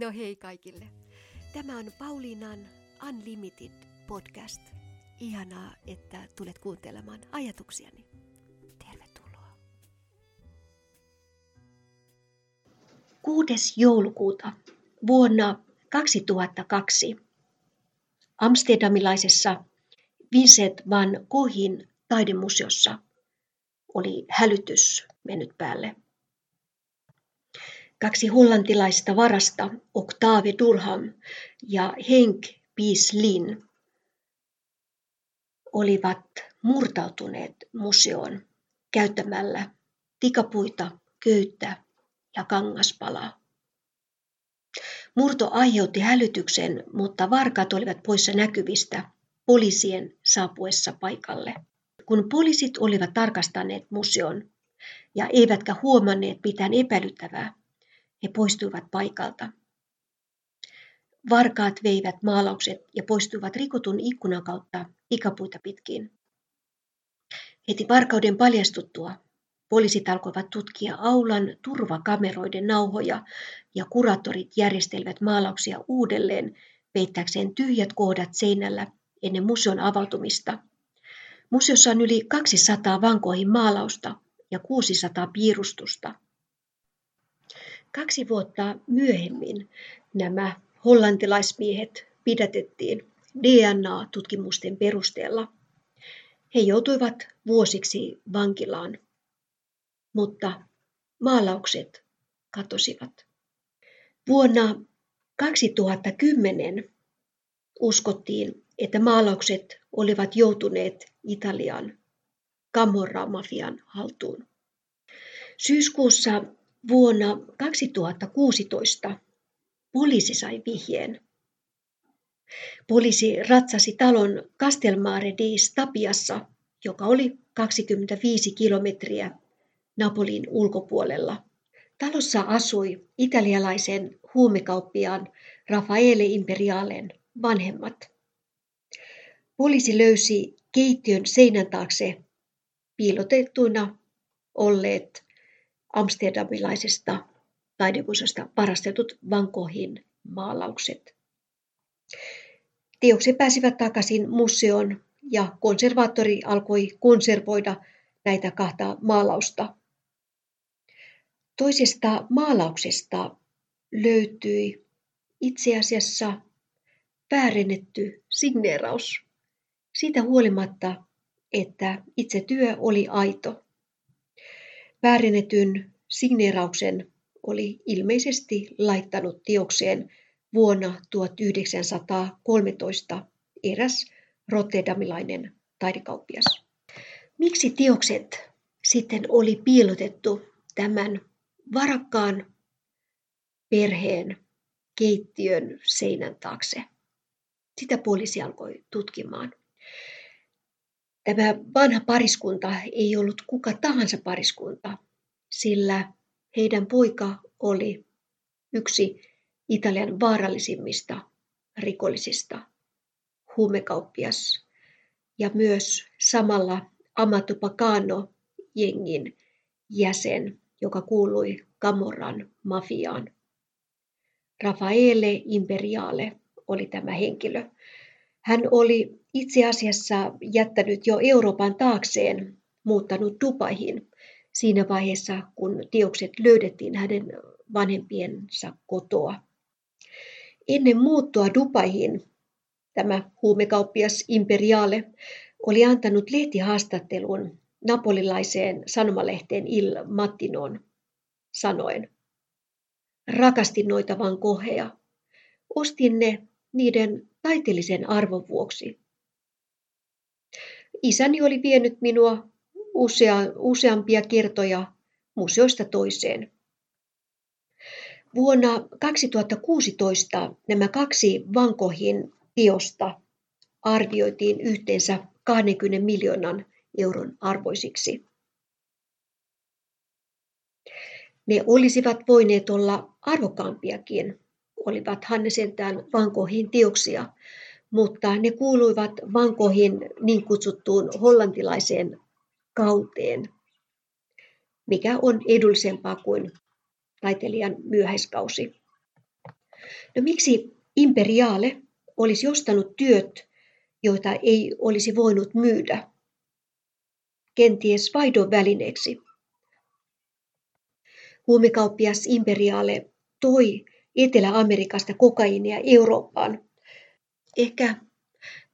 No hei kaikille. Tämä on Pauliinan Unlimited podcast. Ihanaa, että tulet kuuntelemaan ajatuksiani. Tervetuloa. 6. joulukuuta vuonna 2002 Amsterdamilaisessa Vincent van Goghin taidemuseossa oli hälytys mennyt päälle. Kaksi hollantilaista varasta, Octave Durham ja Henk Pieslin, olivat murtautuneet museoon käyttämällä tikapuita, köyttä ja kangaspalaa. Murto aiheutti hälytyksen, mutta varkaat olivat poissa näkyvistä poliisien saapuessa paikalle. Kun poliisit olivat tarkastaneet museon ja eivätkä huomanneet mitään epäilyttävää, he poistuivat paikalta. Varkaat veivät maalaukset ja poistuivat rikotun ikkunan kautta ikapuita pitkin. Heti varkauden paljastuttua poliisit alkoivat tutkia aulan turvakameroiden nauhoja ja kuraattorit järjestelivät maalauksia uudelleen peittääkseen tyhjät kohdat seinällä ennen museon avautumista. Museossa on yli 200 vankoihin maalausta ja 600 piirustusta. Kaksi vuotta myöhemmin nämä hollantilaismiehet pidätettiin DNA-tutkimusten perusteella. He joutuivat vuosiksi vankilaan, mutta maalaukset katosivat. Vuonna 2010 uskottiin, että maalaukset olivat joutuneet Italian Camorra-mafian haltuun. Syyskuussa Vuonna 2016 poliisi sai vihjeen. Poliisi ratsasi talon Castelmare di Stapiassa, joka oli 25 kilometriä Napolin ulkopuolella. Talossa asui italialaisen huumekauppiaan Raffaele Imperialen vanhemmat. Poliisi löysi keittiön seinän taakse piilotettuina olleet amsterdamilaisesta taidemuseosta varastetut Van Goghin maalaukset. Teokset pääsivät takaisin museoon ja konservaattori alkoi konservoida näitä kahta maalausta. Toisesta maalauksesta löytyi itse asiassa väärennetty signeeraus siitä huolimatta, että itse työ oli aito. Väärennetyn signeerauksen oli ilmeisesti laittanut teokseen vuonna 1913 eräs rotterdamilainen taidekauppias. Miksi teokset sitten oli piilotettu tämän varakkaan perheen keittiön seinän taakse? Sitä poliisi alkoi tutkimaan. Tämä vanha pariskunta ei ollut kuka tahansa pariskunta, sillä heidän poika oli yksi Italian vaarallisimmista rikollisista, huumekauppias ja myös samalla Amato Pagano jengin jäsen, joka kuului Camorran mafiaan. Raffaele Imperiale oli tämä henkilö. Hän oli itse asiassa jättänyt jo Euroopan taakseen, muuttanut Dubaihin siinä vaiheessa, kun teokset löydettiin hänen vanhempiensa kotoa. Ennen muuttoa Dubaihin tämä huumekauppias Imperiale oli antanut lehtihaastattelun napolilaiseen sanomalehteen Il Mattinoon sanoen, rakastin noita van koheja. Ostin ne niiden taiteellisen arvon vuoksi. Isäni oli vienyt minua usea, useampia kertoja museoista toiseen. Vuonna 2016 nämä kaksi vankohin teosta arvioitiin yhteensä 20 miljoonan euron arvoisiksi. Ne olisivat voineet olla arvokkaampiakin, olivat Hannesentään vankohin teoksia, mutta ne kuuluivat vankohin niin kutsuttuun hollantilaiseen kauteen, mikä on edullisempaa kuin taiteilijan myöhäiskausi. No miksi imperiaale olisi ostanut työt, joita ei olisi voinut myydä? Kenties vaihdon välineeksi. Huumekauppias imperiaale toi Etelä-Amerikasta kokaiinia Eurooppaan. Ehkä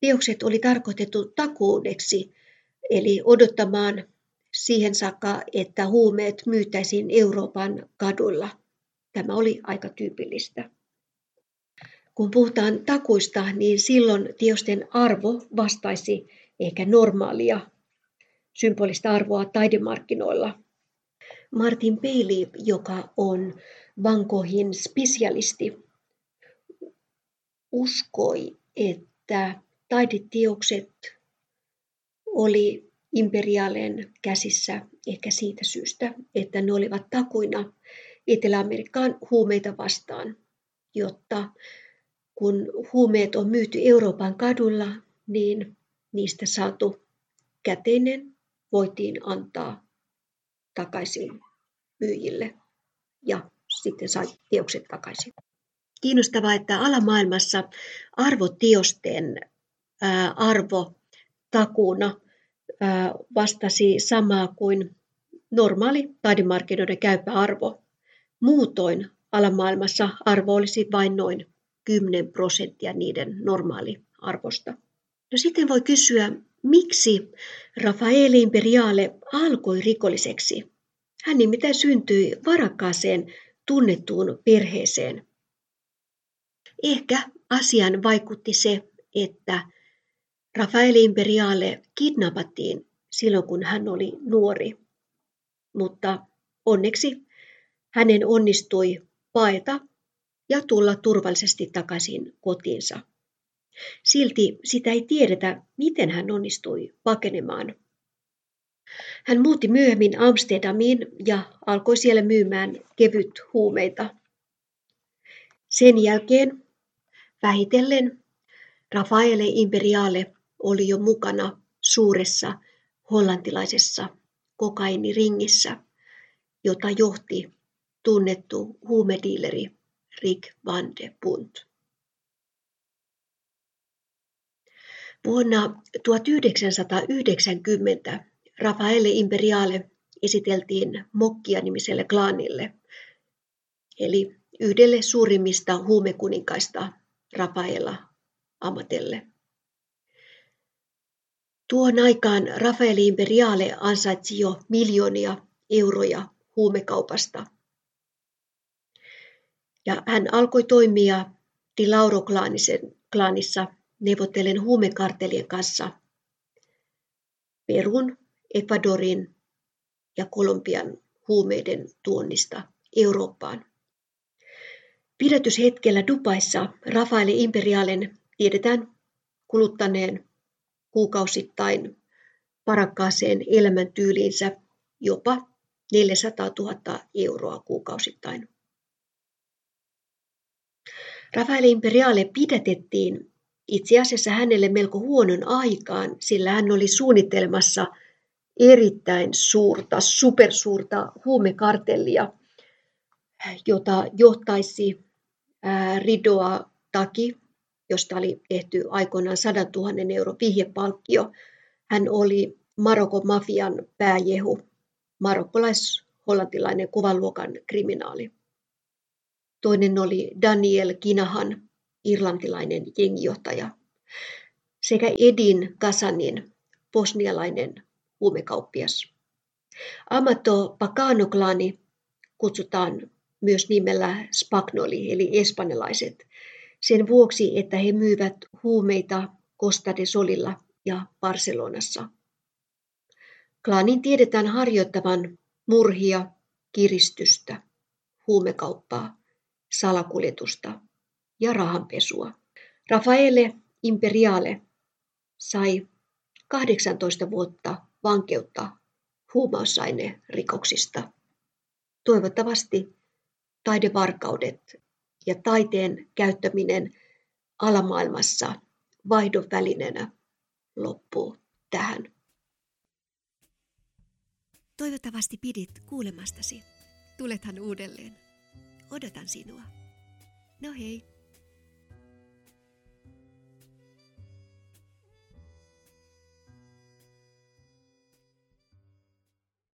teokset oli tarkoitettu takuudeksi, eli odottamaan siihen saakka, että huumeet myytäisiin Euroopan kadulla. Tämä oli aika tyypillistä. Kun puhutaan takuista, niin silloin teosten arvo vastaisi ehkä normaalia symbolista arvoa taidemarkkinoilla. Martin Peili, joka on vankohin spesialisti, uskoi, että taideteokset oli imperiaalen käsissä ehkä siitä syystä, että ne olivat takuina Etelä-Amerikkaan huumeita vastaan, jotta kun huumeet on myyty Euroopan kadulla, niin niistä saatu käteinen voitiin antaa takaisin myyjille ja sitten sai teokset takaisin. Kiinnostavaa, että alamaailmassa arvotiosten arvo takuuna vastasi samaa kuin normaali taidemarkkinoiden käypä arvo. Muutoin alamaailmassa arvo olisi vain noin 10 prosenttia niiden normaaliarvosta. No sitten voi kysyä, miksi Rafael Imperiale alkoi rikolliseksi? Hän nimittäin syntyi varakkaaseen tunnettuun perheeseen. Ehkä asian vaikutti se, että Rafael Imperiale kidnappattiin silloin, kun hän oli nuori, mutta onneksi hänen onnistui paeta ja tulla turvallisesti takaisin kotiinsa. Silti sitä ei tiedetä, miten hän onnistui pakenemaan. Hän muutti myöhemmin Amsterdamiin ja alkoi siellä myymään kevyt huumeita. Sen jälkeen vähitellen Rafaele Imperiale oli jo mukana suuressa hollantilaisessa kokainiringissä, jota johti tunnettu huumediileri Rick van de Punt. Vuonna 1990 Rafaele Imperiale esiteltiin Mokkia-nimiselle klaanille, eli yhdelle suurimmista huumekuninkaista Rafaela Amatelle. Tuon aikaan Rafael Imperiale ansaitsi jo miljoonia euroja huumekaupasta. Ja hän alkoi toimia Di Lauro-klaanissa neuvotellen huumekartelien kanssa Perun, Ecuadorin ja Kolumbian huumeiden tuonnista Eurooppaan. Pidätyshetkellä Dubaissa Rafael Imperialen tiedetään kuluttaneen kuukausittain parakkaaseen elämäntyyliinsä jopa 400 000 euroa kuukausittain. Rafael Imperiale pidätettiin itse asiassa hänelle melko huonon aikaan, sillä hän oli suunnitelmassa erittäin suurta, supersuurta huumekartellia, jota johtaisi Ridoa Taki, josta oli tehty aikoinaan 100 000 euro vihjepalkkio. Hän oli Marokon mafian pääjehu, marokkolais-hollantilainen kuvaluokan kriminaali. Toinen oli Daniel Kinahan, irlantilainen jengijohtaja, sekä Edin Kasanin, bosnialainen huumekauppias. Amato Pagano-klaani kutsutaan myös nimellä Spagnoli eli espanjalaiset, sen vuoksi, että he myyvät huumeita Costa de Solilla ja Barcelonassa. Klaanin tiedetään harjoittavan murhia, kiristystä, huumekauppaa, salakuljetusta ja rahanpesua. Rafaele Imperiale sai 18 vuotta vankeutta rikoksista. Toivottavasti taidevarkaudet ja taiteen käyttäminen alamaailmassa vaihdon välineenä loppuu tähän. Toivottavasti pidit kuulemastasi. Tulethan uudelleen. Odotan sinua. No hei.